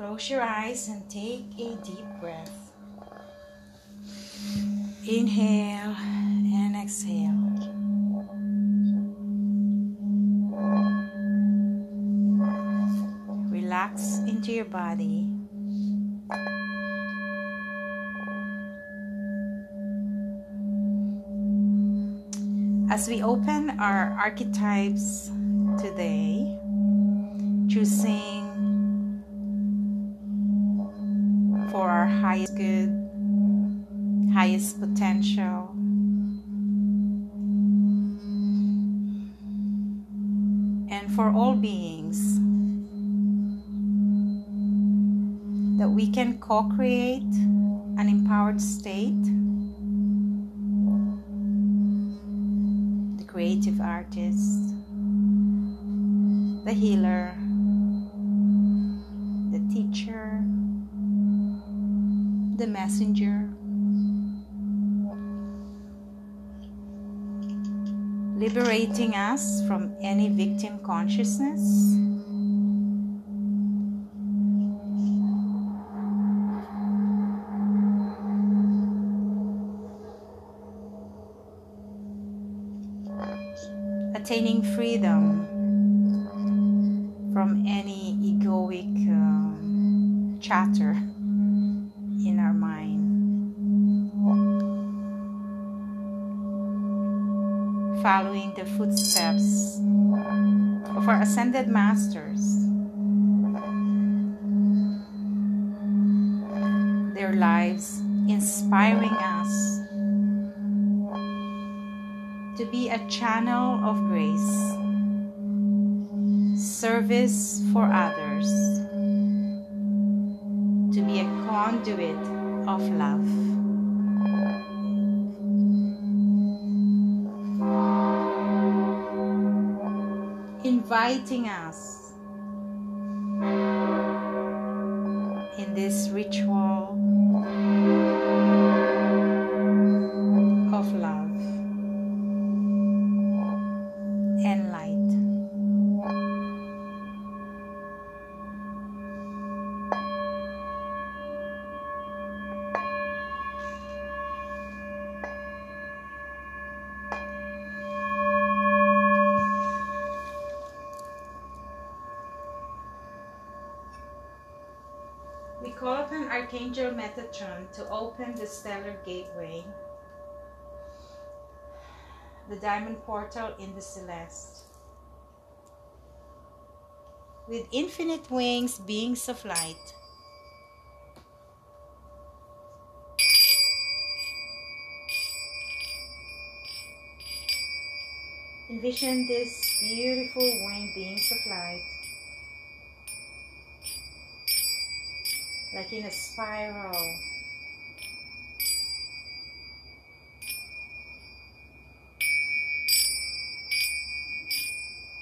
Close your eyes and take a deep breath. Inhale and exhale. Relax into your body. As we open our archetypes today, choosing highest good, highest potential. And for all beings, that we can co create an empowered state, the creative artist, the healer, the teacher, the messenger. Liberating us from any victim consciousness. Attaining freedom from any egoic uh, chatter Following the footsteps of our ascended masters, their lives inspiring us to be a channel of grace, service for others, to be a conduit of love. Inviting us in this ritual stellar gateway, the diamond portal in the celeste. With infinite wings, beings of light, envision these beautiful winged beings of light like in a spiral.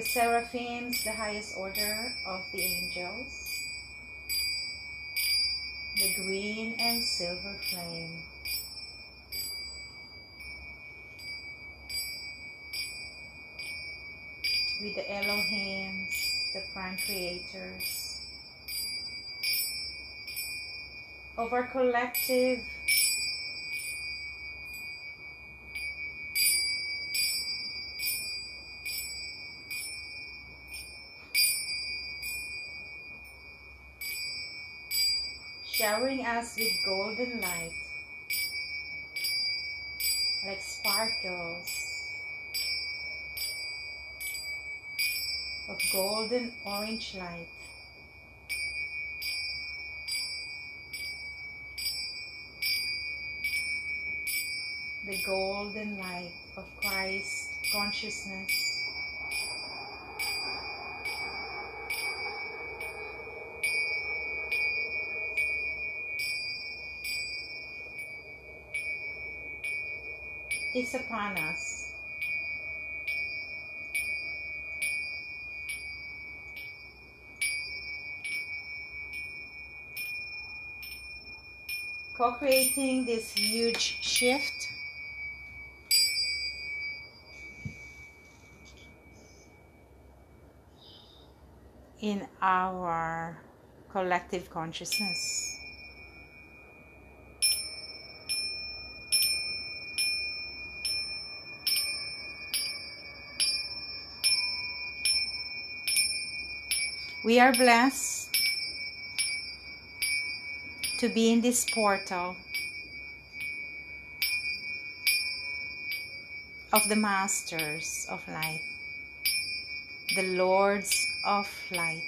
The seraphims, the highest order of the angels, the green and silver flame. With the Elohims, the prime creators, of our collective showering us with golden light like sparkles of golden orange light the golden light of Christ consciousness. Is upon us. Co creating this huge shift in our collective consciousness. We are blessed to be in this portal of the Masters of Light, the Lords of Light.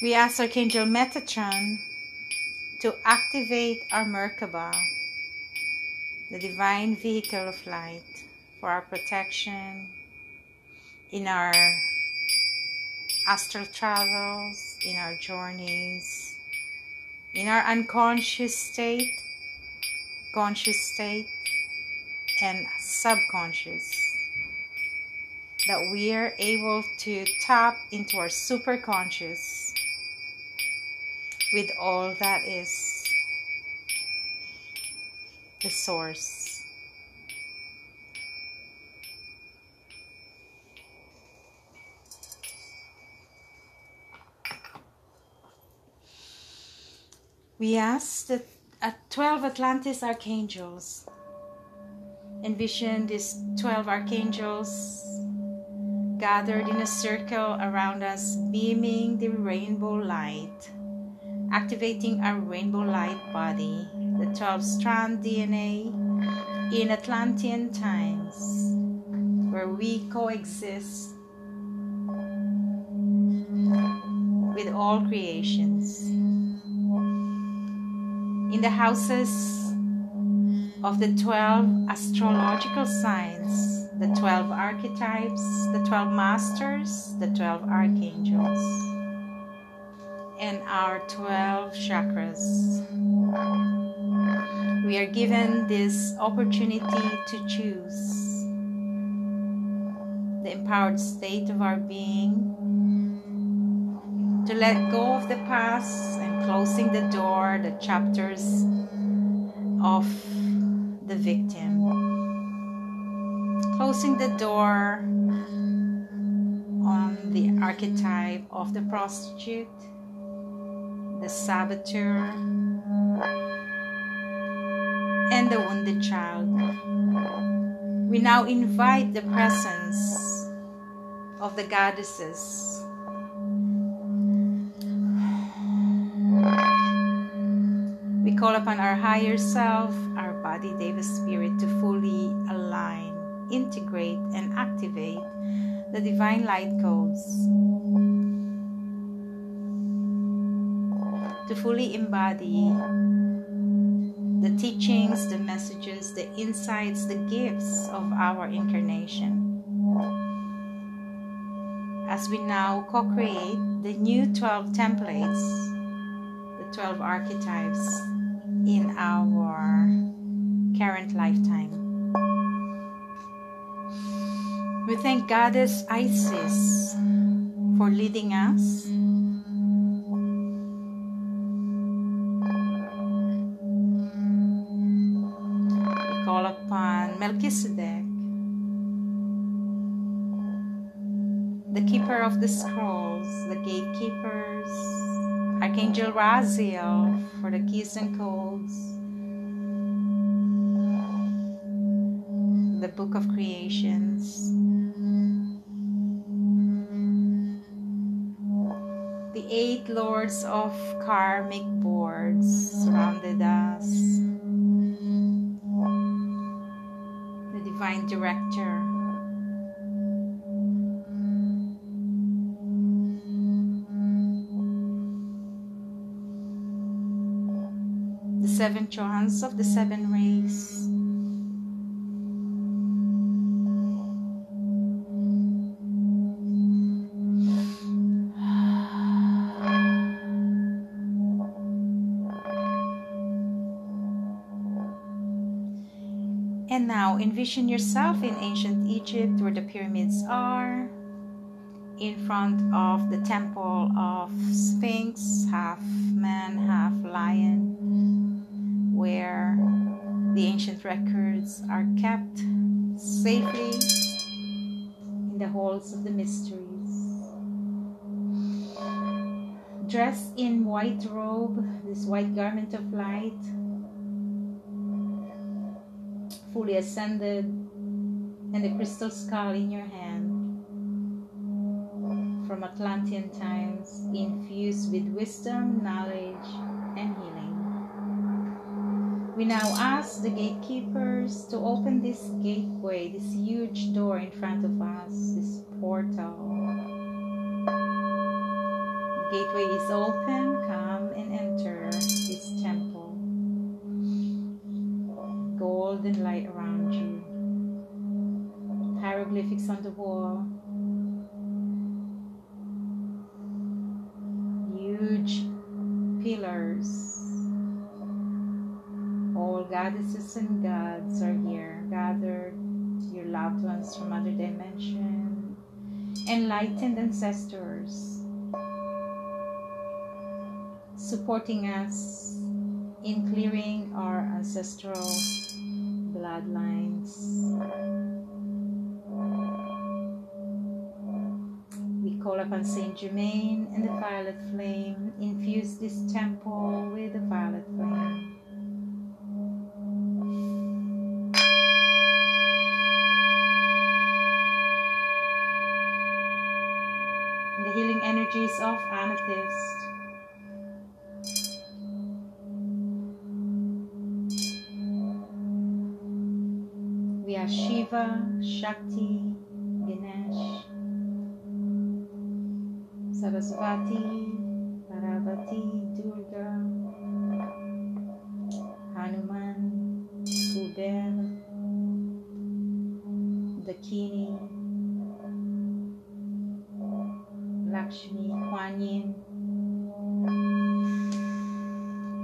We ask Archangel Metatron to activate our Merkaba the divine vehicle of light for our protection in our astral travels, in our journeys, in our unconscious state, conscious state, and subconscious. That we are able to tap into our superconscious with all that is the source. We ask that uh, 12 Atlantis archangels envision these 12 archangels gathered in a circle around us, beaming the rainbow light, activating our rainbow light body the 12 strand DNA in Atlantean times, where we coexist with all creations. In the houses of the 12 astrological signs, the 12 archetypes, the 12 masters, the 12 archangels, and our 12 chakras we are given this opportunity to choose the empowered state of our being, to let go of the past and closing the door, the chapters of the victim. Closing the door on the archetype of the prostitute, the saboteur, and the wounded child. We now invite the presence of the goddesses. We call upon our higher self, our body, Deva Spirit, to fully align, integrate, and activate the divine light codes. To fully embody the teachings, the messages, the insights, the gifts of our incarnation. As we now co create the new 12 templates, the 12 archetypes in our current lifetime. We thank Goddess Isis for leading us Melchizedek, the keeper of the scrolls, the gatekeepers, Archangel Raziel for the keys and codes, the book of creations, the eight lords of karmic boards surrounded us. Divine director. The seven chohans of the seven rays. And now envision yourself in ancient Egypt where the pyramids are, in front of the temple of Sphinx, half man, half lion, where The ancient records are kept safely in the halls of the mysteries. Dressed in white robe, this white garment of light, fully ascended, and the crystal skull in your hand from Atlantean times, infused with wisdom, knowledge, and healing. We now ask the gatekeepers to open this gateway, this huge door in front of us, this portal. The gateway is open, come and enter this temple. Golden light around you. Hieroglyphics on the wall. Huge pillars all goddesses and gods are here, gathered, your loved ones from other dimension, enlightened ancestors, supporting us in clearing our ancestral bloodlines. We call upon Saint Germain and the violet flame, infuse this temple with the violet flame. The healing energies of amethyst. Shiva, Shakti, Ganesh, Saraswati, Parvati, Durga, Hanuman, Kuber, Dakini, Lakshmi, Kuan Yin,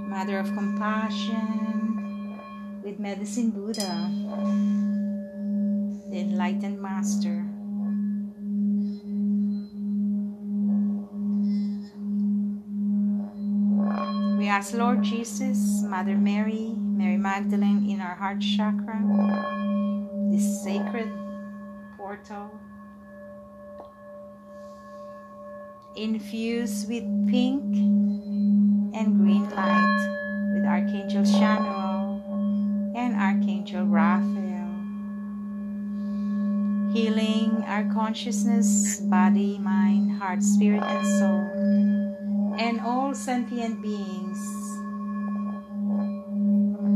Mother of Compassion, with Medicine Buddha, Enlightened Master. We ask Lord Jesus, Mother Mary, Mary Magdalene in our heart chakra, this sacred portal infused with pink and green light with Archangel Chamuel and Archangel Raphael. Healing our consciousness, body, mind, heart, spirit, and soul, and all sentient beings.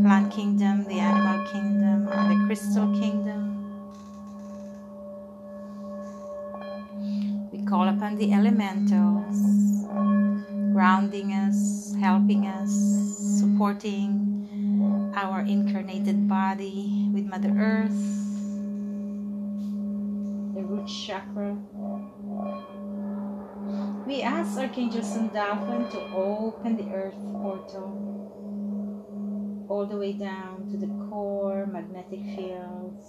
Plant kingdom, the animal kingdom, the crystal kingdom, We call upon the elementals, grounding us, helping us, supporting our incarnated body with Mother Earth, root chakra. We ask Archangel Sandalphon to open the earth portal all the way down to the core magnetic fields,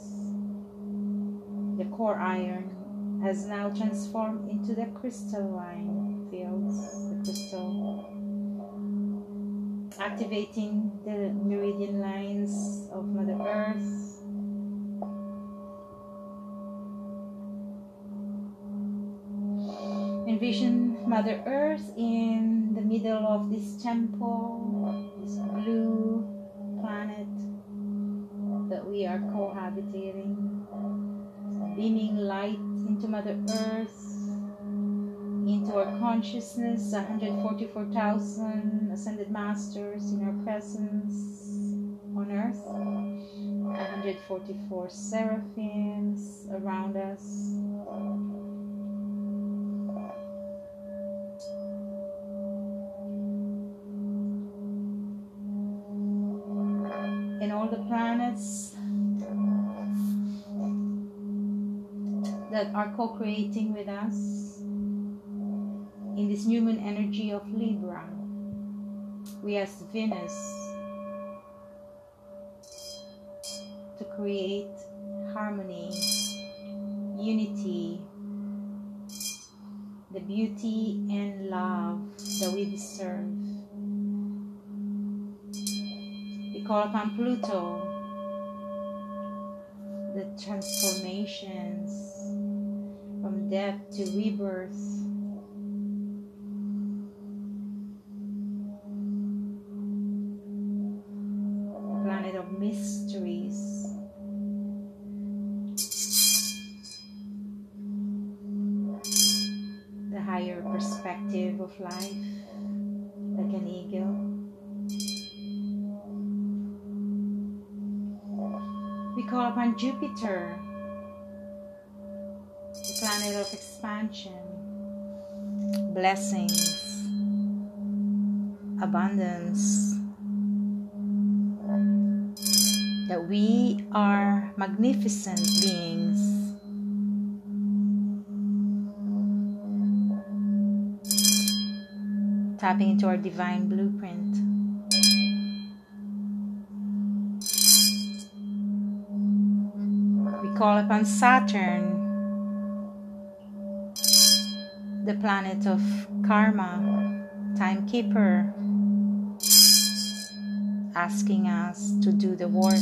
the core iron, has now transformed into the crystalline fields, the crystal, activating the meridian lines of Mother Earth. Envision Mother Earth in the middle of this temple, this blue planet that we are cohabitating, beaming light into Mother Earth, into our consciousness, 144,000 ascended masters in our presence on earth, 144 seraphims around us. Planets that are co creating with us in this new moon energy of Libra. We ask Venus to create harmony, unity, the beauty and love that we deserve. Call upon Pluto the transformations from death to rebirth. Planet of mysteries. The higher perspective of life, Upon Jupiter, the planet of expansion, blessings, abundance. That we are magnificent beings. Tapping into our divine blueprint. Call upon Saturn, the planet of karma, timekeeper, asking us to do the work.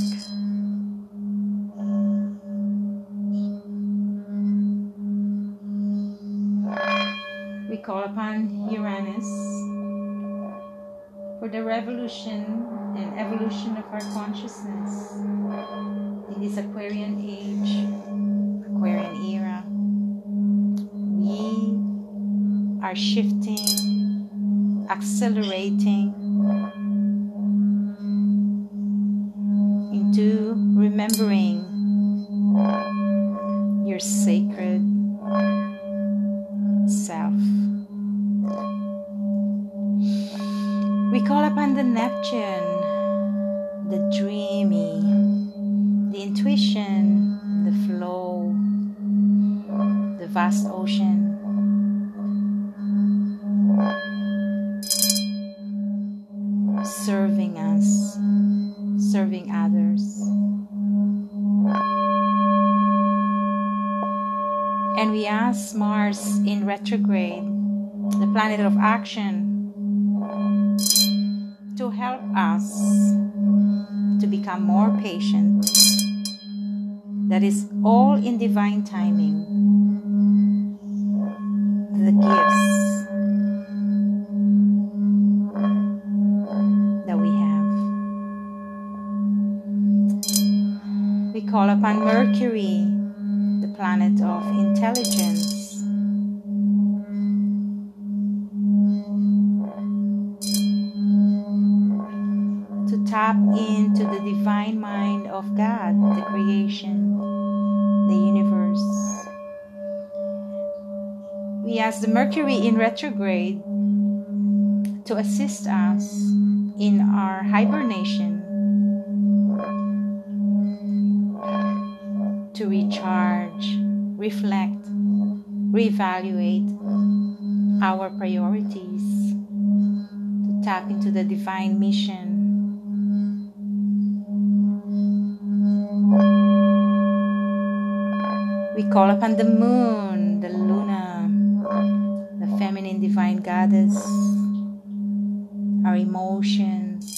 We call upon Uranus for the revolution and evolution of our consciousness. In this Aquarian age, Aquarian era, we are shifting, accelerating into remembering your sacred self. We call upon the Neptune, vast ocean. Serving us, serving others. And we ask Mars in retrograde, the planet of action, to help us to become more patient that is all in divine timing. Call upon Mercury, the planet of intelligence. to Tap into the divine mind of God, the creation. The universe. We ask the Mercury in retrograde to assist us in our hibernation, to recharge, reflect, reevaluate our priorities, to tap into the divine mission. We call upon the moon, the Luna, the feminine divine goddess, our emotions,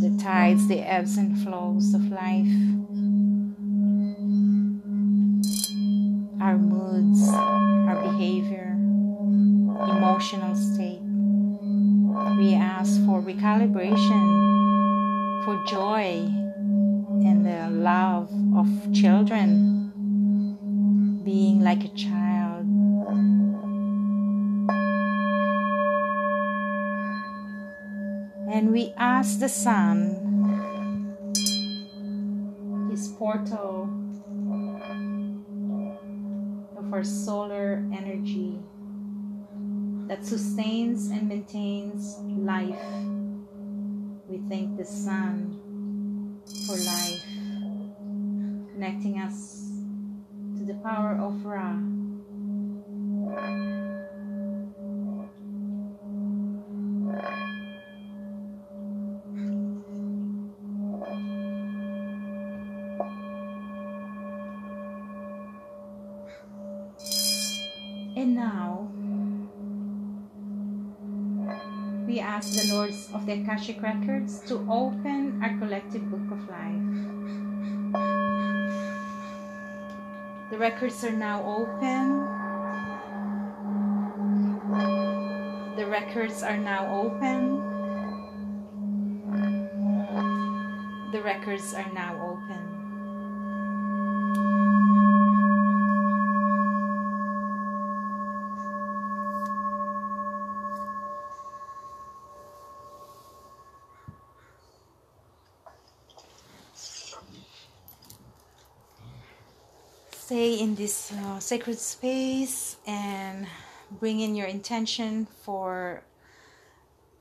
the tides, the ebbs and flows of life, moods, our behavior, emotional state. We ask for recalibration, for joy, and the love of children, being like a child and we ask the sun, his portal of our solar energy that sustains and maintains life. We thank the sun for life, connecting us to the power of Ra. Of the Akashic Records to open our collective book of life The records are now open. The records are now open. The records are now open. In this uh, sacred space and bring in your intention for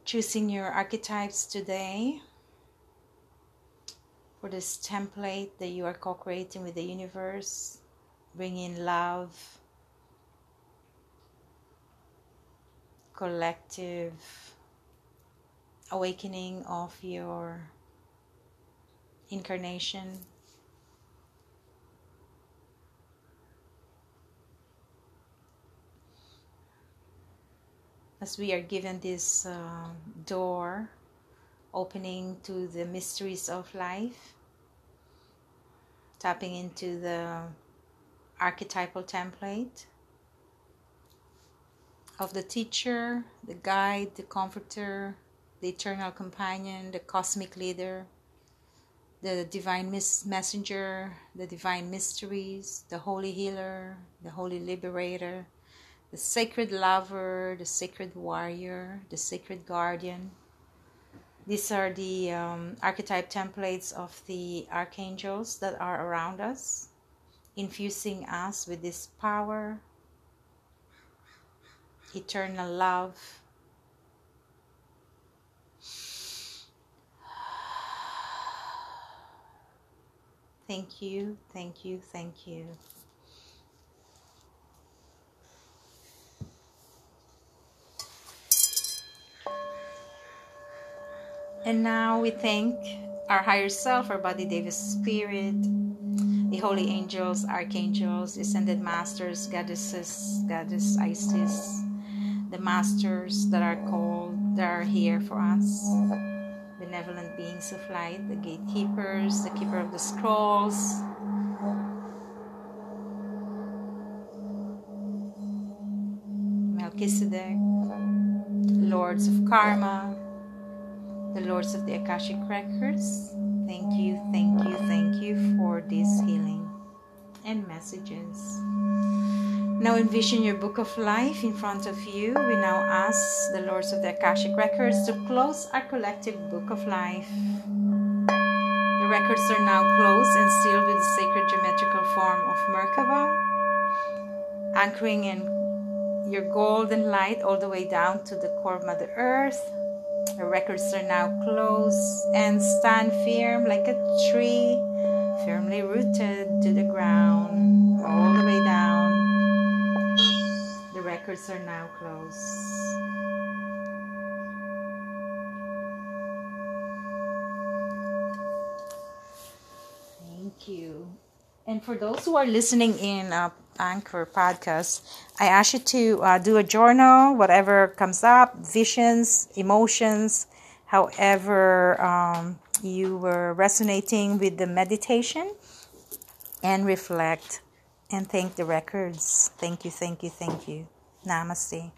choosing your archetypes today for this template that you are co-creating with the universe bring in love collective awakening of your incarnation as we are given this uh, door opening to the mysteries of life, tapping into the archetypal template of the teacher, the guide, the comforter, the eternal companion, the cosmic leader, the divine messenger, the divine mysteries, the holy healer, the holy liberator the sacred lover, the sacred warrior, the sacred guardian. These are the um, archetype templates of the archangels that are around us, infusing us with this power, eternal love. Thank you, thank you, thank you. And now we thank our higher self, our body, Deva Spirit, the holy angels, archangels, ascended masters, goddesses, goddess Isis, the masters that are called, that are here for us, benevolent beings of light, the gatekeepers, the keeper of the scrolls. Melchizedek, lords of karma, the Lords of the Akashic Records. Thank you, thank you, thank you for this healing and messages. Now envision your book of life in front of you. We now ask the Lords of the Akashic Records to close our collective book of life. The records are now closed and sealed with the sacred geometrical form of Merkaba, anchoring in your golden light all the way down to the core of Mother Earth the records are now closed and stand firm like a tree, firmly rooted to the ground, all the way down. The records are now closed. Thank you. And for those who are listening in uh, Anchor podcast, I ask you to uh, do a journal, whatever comes up, visions, emotions, however um, you were resonating with the meditation, and reflect and thank the records. Thank you, thank you, thank you. Namaste.